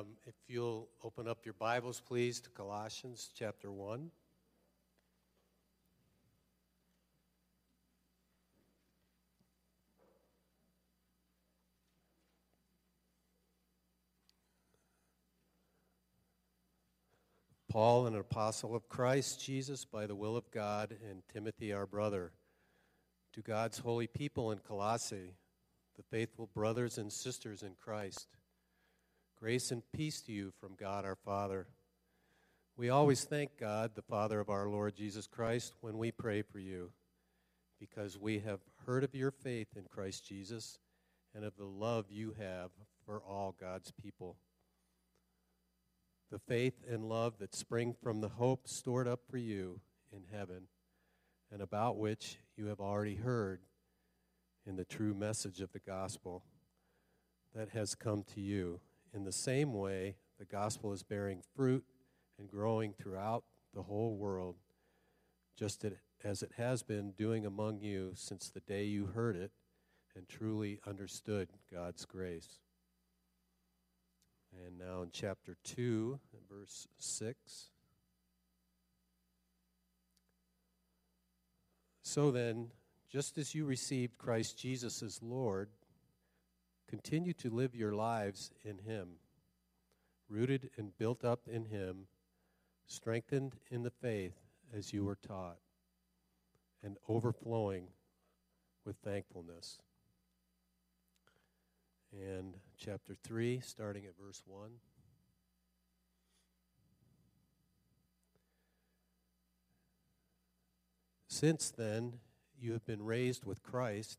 Um, if you'll open up your Bibles, please, to Colossians chapter 1. Paul, an apostle of Christ Jesus by the will of God, and Timothy, our brother, to God's holy people in Colossae, the faithful brothers and sisters in Christ. Grace and peace to you from God our Father. We always thank God, the Father of our Lord Jesus Christ, when we pray for you, because we have heard of your faith in Christ Jesus and of the love you have for all God's people the faith and love that spring from the hope stored up for you in heaven, and about which you have already heard in the true message of the gospel that has come to you. In the same way, the gospel is bearing fruit and growing throughout the whole world, just as it has been doing among you since the day you heard it and truly understood God's grace. And now in chapter 2, verse 6. So then, just as you received Christ Jesus as Lord, continue to live your lives in Him, rooted and built up in Him, strengthened in the faith as you were taught, and overflowing with thankfulness and chapter 3, starting at verse 1. Since then, you have been raised with Christ.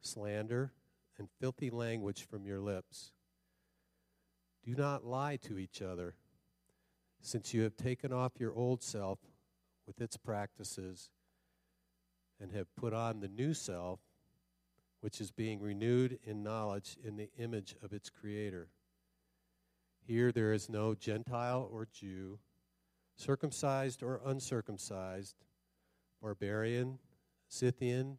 slander, and filthy language from your lips. Do not lie to each other, since you have taken off your old self with its practices and have put on the new self, which is being renewed in knowledge in the image of its Creator. Here there is no Gentile or Jew, circumcised or uncircumcised, barbarian, Scythian,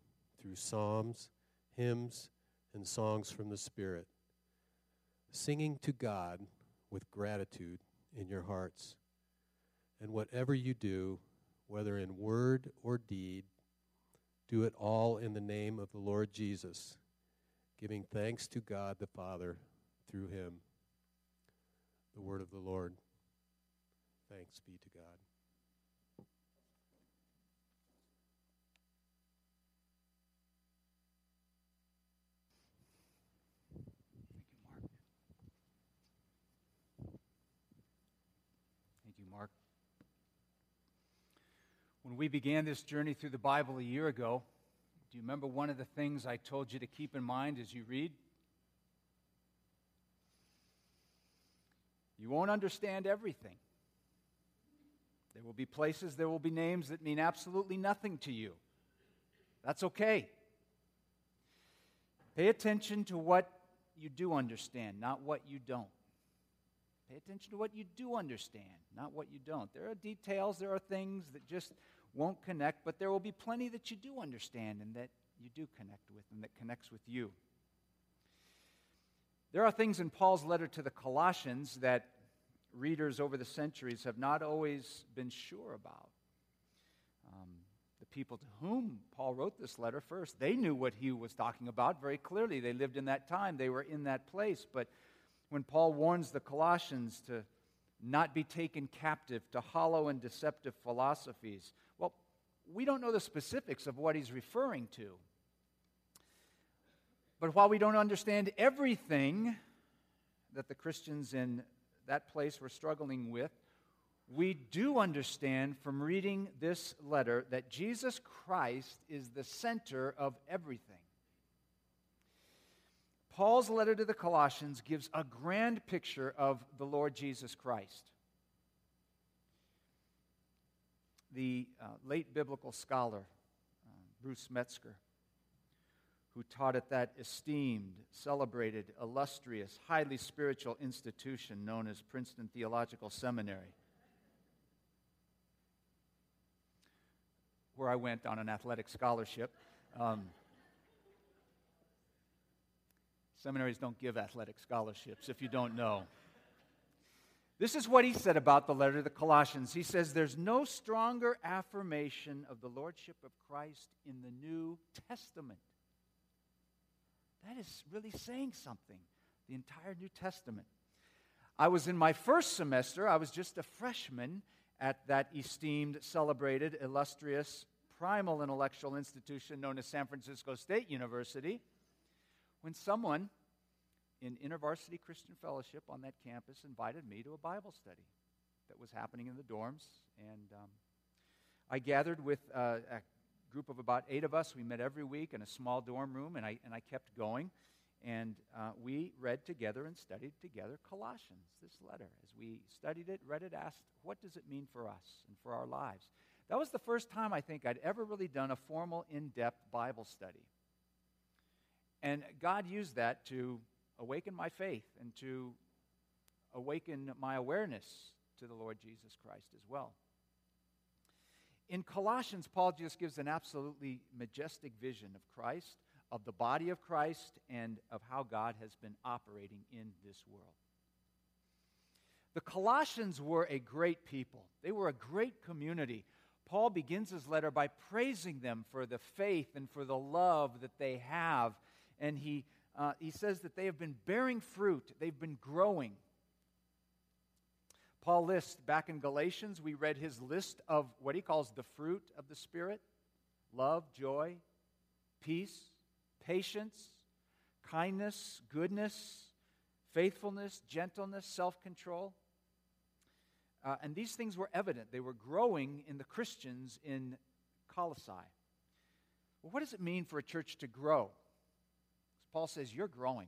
through psalms, hymns, and songs from the Spirit, singing to God with gratitude in your hearts. And whatever you do, whether in word or deed, do it all in the name of the Lord Jesus, giving thanks to God the Father through him. The word of the Lord. Thanks be to God. We began this journey through the Bible a year ago, do you remember one of the things I told you to keep in mind as you read? You won't understand everything. There will be places, there will be names that mean absolutely nothing to you. That's okay. Pay attention to what you do understand, not what you don't. Pay attention to what you do understand, not what you don't. There are details, there are things that just won't connect, but there will be plenty that you do understand and that you do connect with and that connects with you. There are things in Paul's letter to the Colossians that readers over the centuries have not always been sure about. Um, the people to whom Paul wrote this letter first, they knew what he was talking about very clearly. They lived in that time, they were in that place. But when Paul warns the Colossians to not be taken captive to hollow and deceptive philosophies, we don't know the specifics of what he's referring to. But while we don't understand everything that the Christians in that place we're struggling with, we do understand from reading this letter that Jesus Christ is the center of everything. Paul's letter to the Colossians gives a grand picture of the Lord Jesus Christ. The uh, late biblical scholar, uh, Bruce Metzger, who taught at that esteemed, celebrated, illustrious, highly spiritual institution known as Princeton Theological Seminary, where I went on an athletic scholarship. Um, seminaries don't give athletic scholarships, if you don't know. This is what he said about the letter to the Colossians. He says, There's no stronger affirmation of the Lordship of Christ in the New Testament that is really saying something, the entire New Testament. I was in my first semester, I was just a freshman at that esteemed, celebrated, illustrious, primal intellectual institution known as San Francisco State University, when someone in InterVarsity Christian Fellowship on that campus invited me to a Bible study that was happening in the dorms. And um, I gathered with uh, a group of about eight of us. We met every week in a small dorm room, and I, and I kept going. And uh, we read together and studied together Colossians, this letter. As we studied it, read it, asked, what does it mean for us and for our lives? That was the first time I think I'd ever really done a formal, in depth Bible study. And God used that to awaken my faith and to awaken my awareness to the Lord Jesus Christ as well. In Colossians, Paul just gives an absolutely majestic vision of Christ, of the body of Christ, and of how God has been operating in this world. The Colossians were a great people, they were a great community. Paul begins his letter by praising them for the faith and for the love that they have. And he, uh, he says that they have been bearing fruit, they've been growing. Paul lists back in Galatians, we read his list of what he calls the fruit of the Spirit love, joy, peace, patience, kindness, goodness, faithfulness, gentleness, self control. Uh, and these things were evident. They were growing in the Christians in Colossae. Well, what does it mean for a church to grow? Paul says, You're growing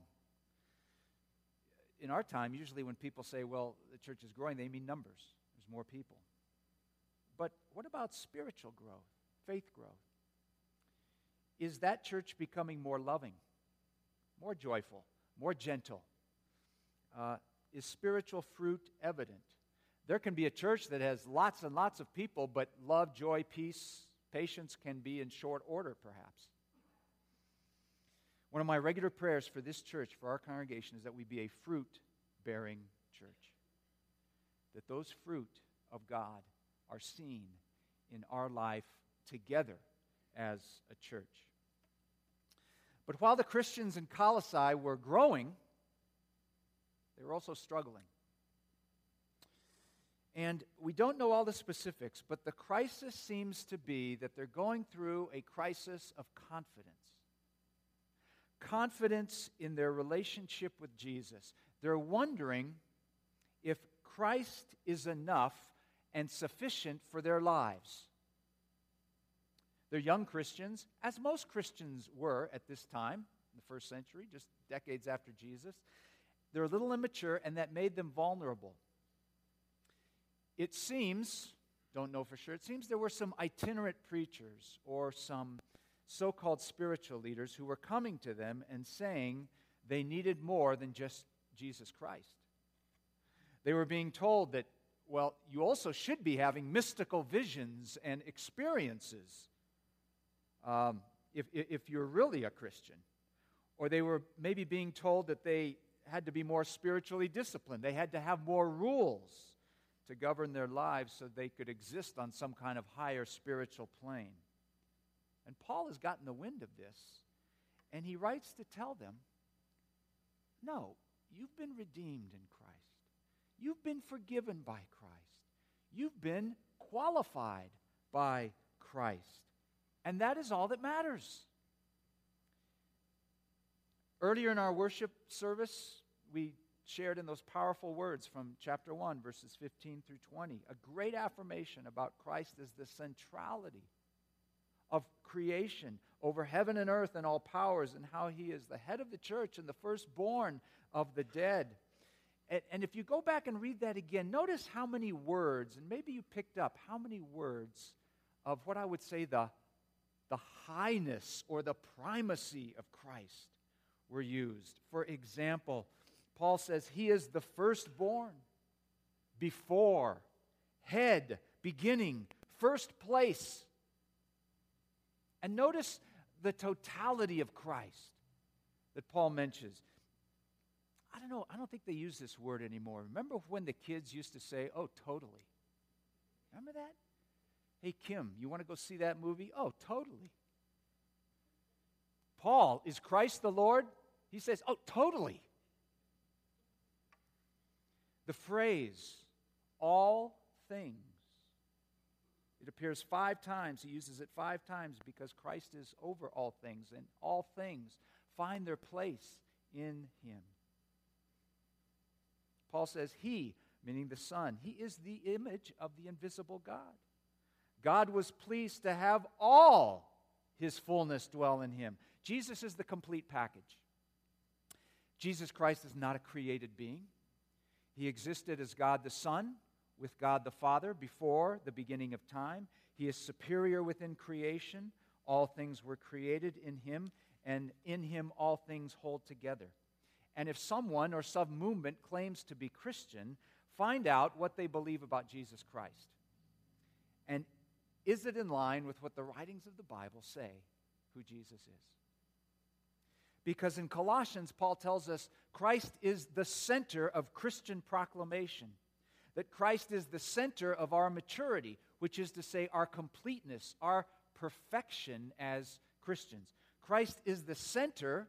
in our time, usually when people say, well, the church is growing, they mean numbers. There's more people. But what about spiritual growth, faith growth? Is that church becoming more loving, more joyful, more gentle? Uh, is spiritual fruit evident? There can be a church that has lots and lots of people, but love, joy, peace, patience can be in short order, perhaps. One of my regular prayers for this church, for our congregation, is that we be a fruit bearing church. That those fruit of God are seen in our life together as a church. But while the Christians in Colossae were growing, they were also struggling. And we don't know all the specifics, but the crisis seems to be that they're going through a crisis of confidence confidence in their relationship with Jesus. They're wondering if Christ is enough and sufficient for their lives. They're young Christians, as most Christians were at this time, in the first century, just decades after Jesus. They're a little immature, and that made them vulnerable. It seems, don't know for sure, it seems there were some itinerant preachers or some so called spiritual leaders who were coming to them and saying they needed more than just Jesus Christ. They were being told that, well, you also should be having mystical visions and experiences um, if, if you're really a Christian. Or they were maybe being told that they had to be more spiritually disciplined, they had to have more rules to govern their lives so they could exist on some kind of higher spiritual plane. And Paul has gotten the wind of this, and he writes to tell them no, you've been redeemed in Christ, you've been forgiven by Christ, you've been qualified by Christ. And that is all that matters. Earlier in our worship service, we shared in those powerful words from chapter 1, verses 15 through 20, a great affirmation about Christ as the centrality creation over heaven and earth and all powers, and how he is the head of the church and the firstborn of the dead. And, and if you go back and read that again, notice how many words, and maybe you picked up how many words of what I would say the, the highness or the primacy of Christ were used. For example, Paul says, He is the firstborn, before, head, beginning, first place. And notice the totality of Christ that Paul mentions. I don't know, I don't think they use this word anymore. Remember when the kids used to say, oh, totally? Remember that? Hey, Kim, you want to go see that movie? Oh, totally. Paul, is Christ the Lord? He says, oh, totally. The phrase, all things, it appears five times. He uses it five times because Christ is over all things, and all things find their place in him. Paul says, He, meaning the Son, He is the image of the invisible God. God was pleased to have all His fullness dwell in Him. Jesus is the complete package. Jesus Christ is not a created being. He existed as God the Son, with God the Father before the beginning of time. He is superior within creation. All things were created in him, and in him all things hold together. And if someone or some movement claims to be Christian, find out what they believe about Jesus Christ. And is it in line with what the writings of the Bible say who Jesus is? Because in Colossians, Paul tells us Christ is the center of Christian proclamation that Christ is the center of our maturity, which is to say, our completeness, our perfection as Christians. Christ is the center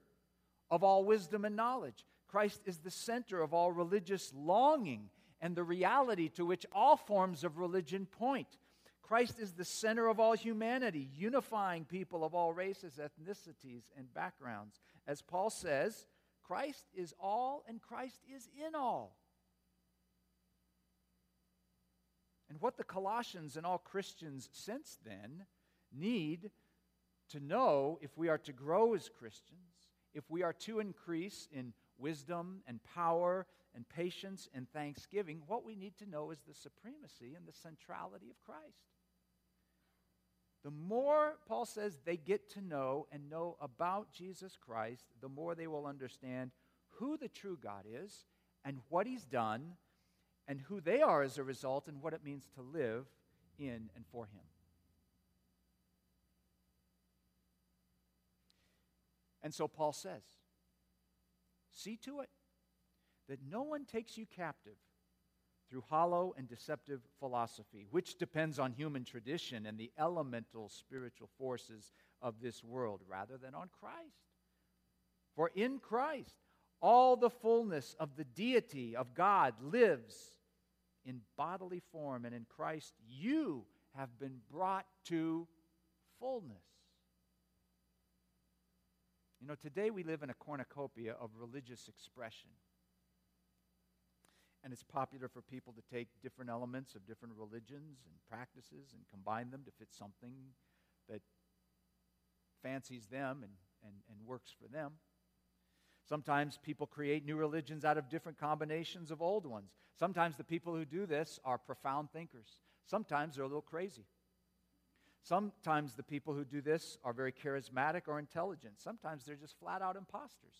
of all wisdom and knowledge. Christ is the center of all religious longing and the reality to which all forms of religion point. Christ is the center of all humanity, unifying people of all races, ethnicities, and backgrounds. As Paul says, Christ is all and Christ is in all. And what the Colossians and all Christians since then need to know if we are to grow as Christians, if we are to increase in wisdom and power and patience and thanksgiving, what we need to know is the supremacy and the centrality of Christ. The more, Paul says, they get to know and know about Jesus Christ, the more they will understand who the true God is and what he's done and who they are as a result and what it means to live in and for Him. And so Paul says, See to it that no one takes you captive through hollow and deceptive philosophy, which depends on human tradition and the elemental spiritual forces of this world, rather than on Christ. For in Christ, all the fullness of the deity of God lives in bodily form, and in Christ you have been brought to fullness. You know, today we live in a cornucopia of religious expression. And it's popular for people to take different elements of different religions and practices and combine them to fit something that fancies them and, and, and works for them. Sometimes people create new religions out of different combinations of old ones. Sometimes the people who do this are profound thinkers. Sometimes they're a little crazy. Sometimes the people who do this are very charismatic or intelligent. Sometimes they're just flat out imposters.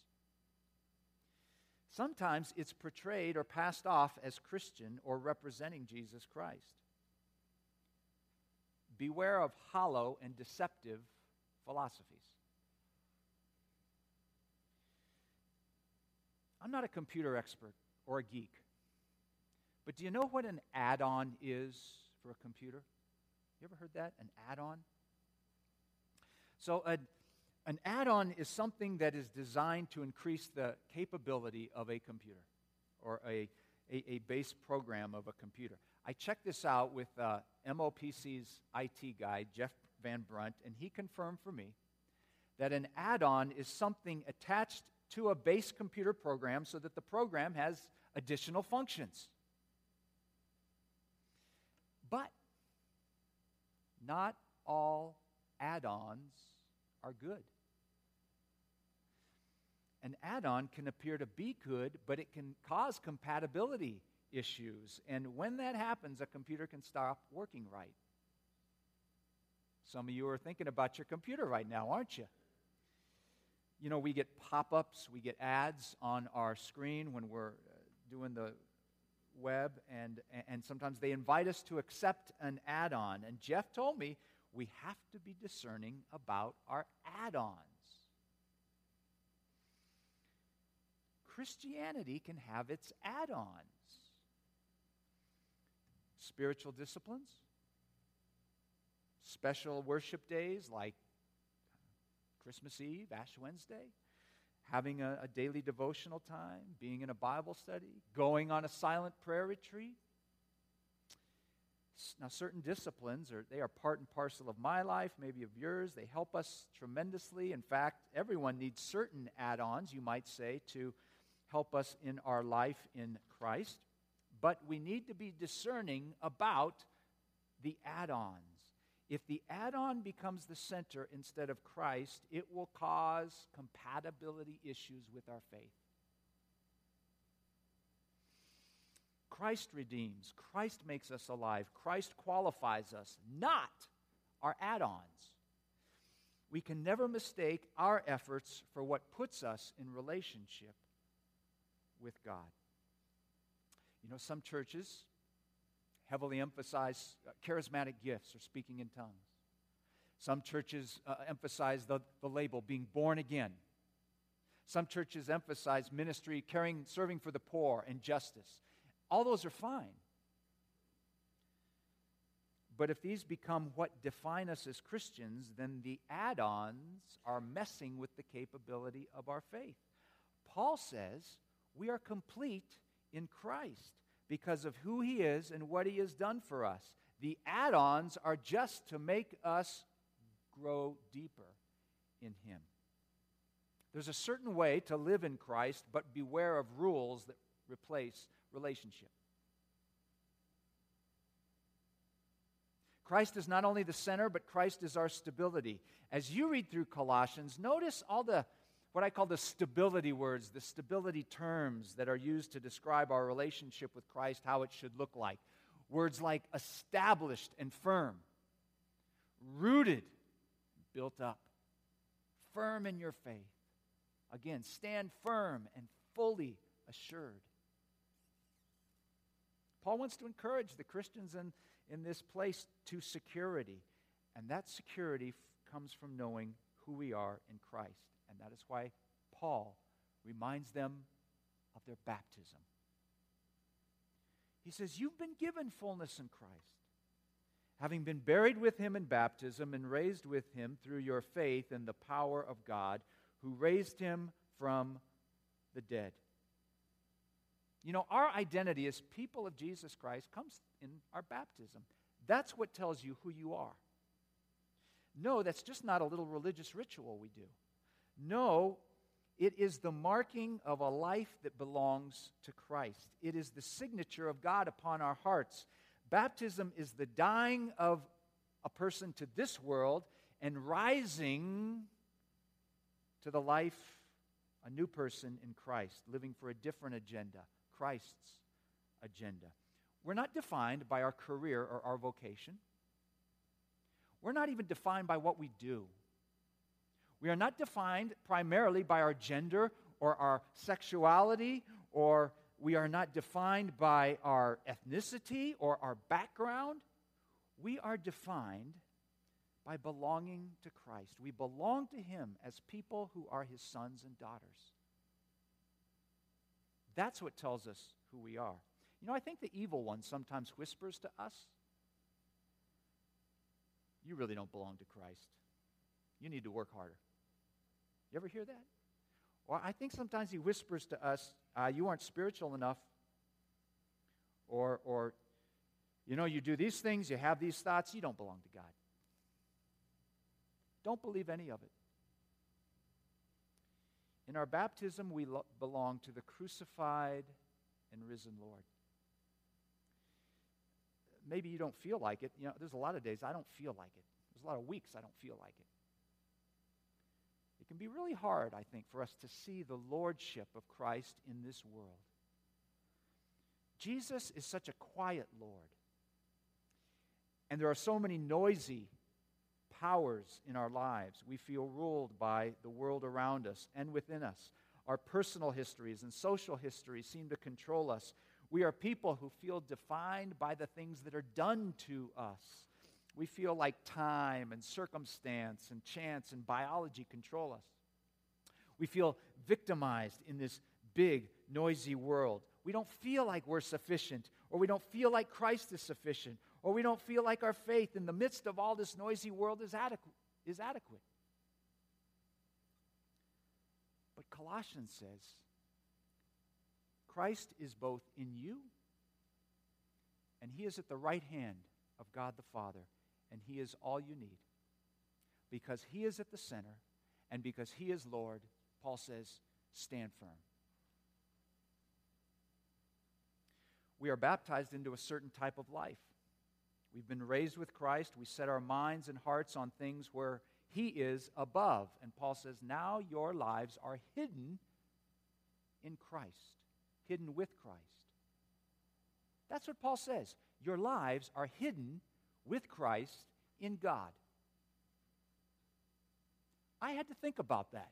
Sometimes it's portrayed or passed off as Christian or representing Jesus Christ. Beware of hollow and deceptive philosophies. I'm not a computer expert or a geek, but do you know what an add on is for a computer? You ever heard that? An add on? So, a, an add on is something that is designed to increase the capability of a computer or a, a, a base program of a computer. I checked this out with uh, MOPC's IT guy, Jeff Van Brunt, and he confirmed for me that an add on is something attached to a base computer program so that the program has additional functions. But not all add ons are good. An add on can appear to be good, but it can cause compatibility issues. And when that happens, a computer can stop working right. Some of you are thinking about your computer right now, aren't you? You know, we get pop ups, we get ads on our screen when we're uh, doing the web, and, and sometimes they invite us to accept an add on. And Jeff told me we have to be discerning about our add ons. Christianity can have its add ons. Spiritual disciplines, special worship days like Christmas Eve, Ash Wednesday, having a, a daily devotional time, being in a Bible study, going on a silent prayer retreat. Now, certain disciplines are they are part and parcel of my life, maybe of yours. They help us tremendously. In fact, everyone needs certain add-ons, you might say, to help us in our life in Christ. But we need to be discerning about the add-ons. If the add on becomes the center instead of Christ, it will cause compatibility issues with our faith. Christ redeems, Christ makes us alive, Christ qualifies us, not our add ons. We can never mistake our efforts for what puts us in relationship with God. You know, some churches heavily emphasize uh, charismatic gifts or speaking in tongues. Some churches uh, emphasize the, the label being born again. Some churches emphasize ministry, caring, serving for the poor, and justice. All those are fine. But if these become what define us as Christians, then the add ons are messing with the capability of our faith. Paul says we are complete in Christ because of who He is and what He has done for us. The add ons are just to make us grow deeper in Him. There's a certain way to live in Christ, but beware of rules that replace relationship. Christ is not only the center, but Christ is our stability. As you read through Colossians, notice all the what I call the stability words, the stability terms that are used to describe our relationship with Christ, how it should look like. Words like established and firm, rooted, built up, firm in your faith. Again, stand firm and fully assured. Paul wants to encourage the Christians in, in this place to security, and that security f- comes from knowing who we are in Christ. And that is why Paul reminds them of their baptism. He says, You've been given fullness in Christ. Having been buried with him in baptism and raised with him through your faith in the power of God, who raised him from the dead. You know, our identity as people of Jesus Christ comes in our baptism. That's what tells you who you are. No, that's just not a little religious ritual we do. No, it is the marking of a life that belongs to Christ. It is the signature of God upon our hearts. Baptism is the dying of a person to this world and rising to the life, a new person in Christ, living for a different agenda, Christ's agenda. We're not defined by our career or our vocation. We're not even defined by what we do. We are not defined primarily by our gender or our sexuality, or we are not defined by our ethnicity or our background. We are defined by belonging to Christ. We belong to Him as people who are His sons and daughters. That's what tells us who we are. You know, I think the evil one sometimes whispers to us You really don't belong to Christ. You need to work harder. You ever hear that? Or I think sometimes he whispers to us, uh, You aren't spiritual enough. Or, or, you know, you do these things, you have these thoughts, you don't belong to God. Don't believe any of it. In our baptism, we lo- belong to the crucified and risen Lord. Maybe you don't feel like it. You know, there's a lot of days I don't feel like it. There's a lot of weeks I don't feel like it. It can be really hard, I think, for us to see the lordship of Christ in this world. Jesus is such a quiet Lord. And there are so many noisy powers in our lives. We feel ruled by the world around us and within us. Our personal histories and social histories seem to control us. We are people who feel defined by the things that are done to us. We feel like time and circumstance and chance and biology control us. We feel victimized in this big, noisy world. We don't feel like we're sufficient, or we don't feel like Christ is sufficient, or we don't feel like our faith in the midst of all this noisy world is adequate. Is adequate. But Colossians says Christ is both in you and he is at the right hand of God the Father and He is all you need. Because He is at the center, and because He is Lord, Paul says, stand firm. We are baptized into a certain type of life. We've been raised with Christ. We set our minds and hearts on things where He is above. And Paul says, now your lives are hidden in Christ, hidden with Christ. That's what Paul says. Your lives are hidden with Christ in God. I had to think about that.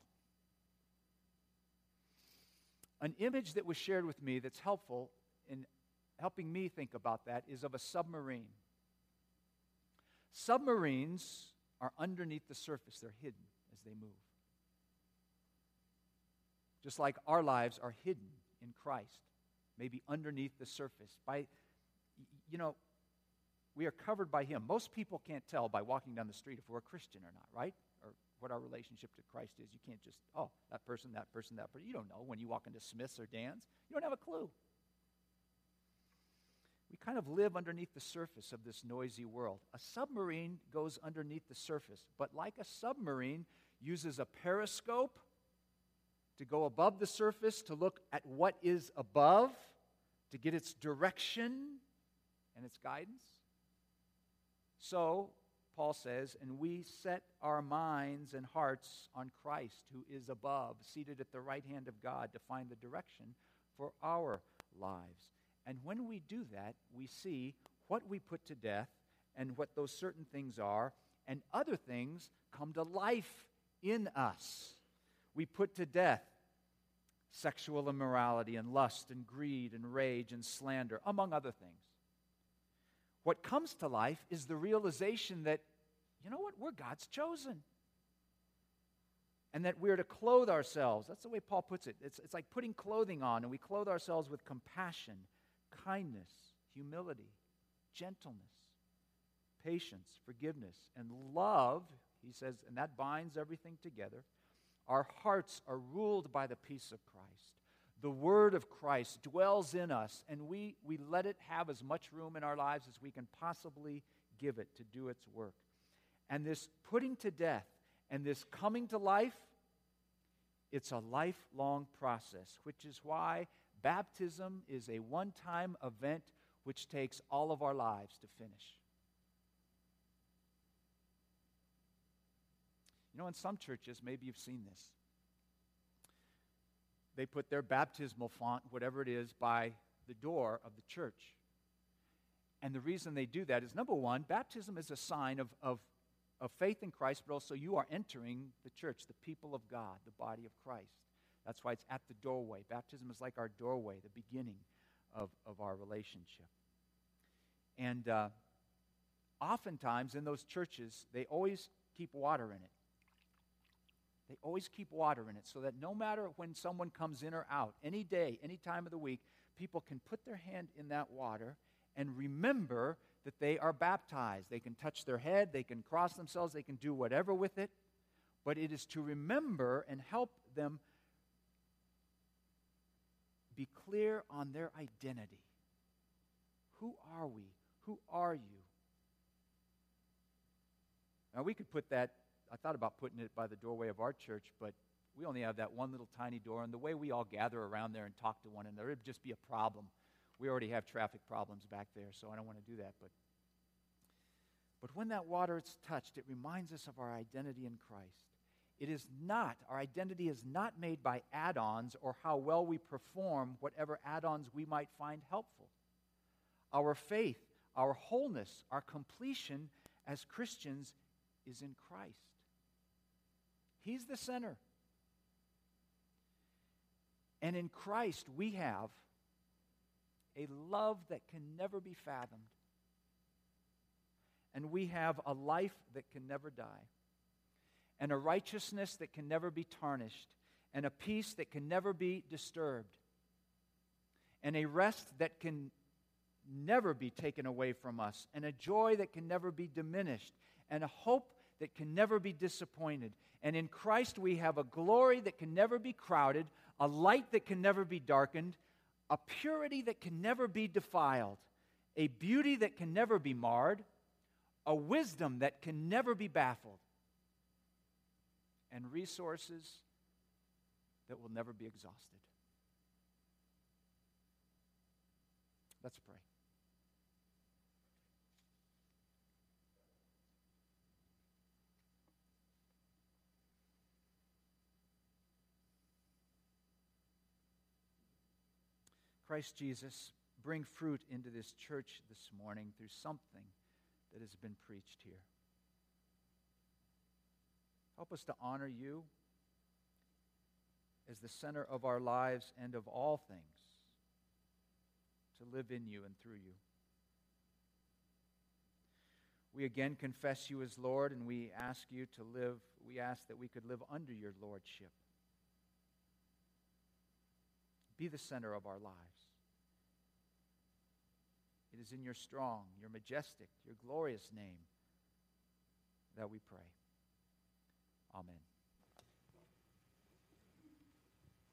An image that was shared with me that's helpful in helping me think about that is of a submarine. Submarines are underneath the surface, they're hidden as they move. Just like our lives are hidden in Christ, maybe underneath the surface. By, you know, we are covered by Him. Most people can't tell by walking down the street if we're a Christian or not, right? Or what our relationship to Christ is. You can't just, oh, that person, that person, that person. You don't know when you walk into Smith's or Dan's. You don't have a clue. We kind of live underneath the surface of this noisy world. A submarine goes underneath the surface, but like a submarine, uses a periscope to go above the surface to look at what is above, to get its direction and its guidance. So, Paul says, and we set our minds and hearts on Christ, who is above, seated at the right hand of God, to find the direction for our lives. And when we do that, we see what we put to death and what those certain things are, and other things come to life in us. We put to death sexual immorality and lust and greed and rage and slander, among other things. What comes to life is the realization that, you know what, we're God's chosen. And that we're to clothe ourselves. That's the way Paul puts it. It's, it's like putting clothing on, and we clothe ourselves with compassion, kindness, humility, gentleness, patience, forgiveness, and love. He says, and that binds everything together. Our hearts are ruled by the peace of Christ the Word of Christ dwells in us, and we, we let it have as much room in our lives as we can possibly give it to do its work. And this putting to death and this coming to life, it's a lifelong process, which is why baptism is a one time event which takes all of our lives to finish. You know, in some churches, maybe you've seen this. They put their baptismal font, whatever it is, by the door of the church. And the reason they do that is number one, baptism is a sign of, of, of faith in Christ, but also you are entering the church, the people of God, the body of Christ. That's why it's at the doorway. Baptism is like our doorway, the beginning of, of our relationship. And uh, oftentimes in those churches, they always keep water in it. They always keep water in it so that no matter when someone comes in or out, any day, any time of the week, people can put their hand in that water and remember that they are baptized. They can touch their head, they can cross themselves, they can do whatever with it, but it is to remember and help them be clear on their identity. Who are we? Who are you? Now, we could put that, I thought about putting it by the doorway of our church, but we only have that one little tiny door, and the way we all gather around there and talk to one another, it'd just be a problem. We already have traffic problems back there, so I don't want to do that. But, but when that water is touched, it reminds us of our identity in Christ. It is not, our identity is not made by add ons or how well we perform whatever add ons we might find helpful. Our faith, our wholeness, our completion as Christians is in Christ. He's the center. And in Christ, we have a love that can never be fathomed. And we have a life that can never die. And a righteousness that can never be tarnished. And a peace that can never be disturbed. And a rest that can never be taken away from us. And a joy that can never be diminished. And a hope that can never be disappointed. And in Christ, we have a glory that can never be crowded, a light that can never be darkened, a purity that can never be defiled, a beauty that can never be marred, a wisdom that can never be baffled, and resources that will never be exhausted. Let's pray. Christ Jesus, bring fruit into this church this morning through something that has been preached here. Help us to honor you as the center of our lives and of all things, to live in you and through you. We again confess you as Lord, and we ask you to live, we ask that we could live under your Lordship. Be the center of our lives. It is in your strong, your majestic, your glorious name that we pray. Amen.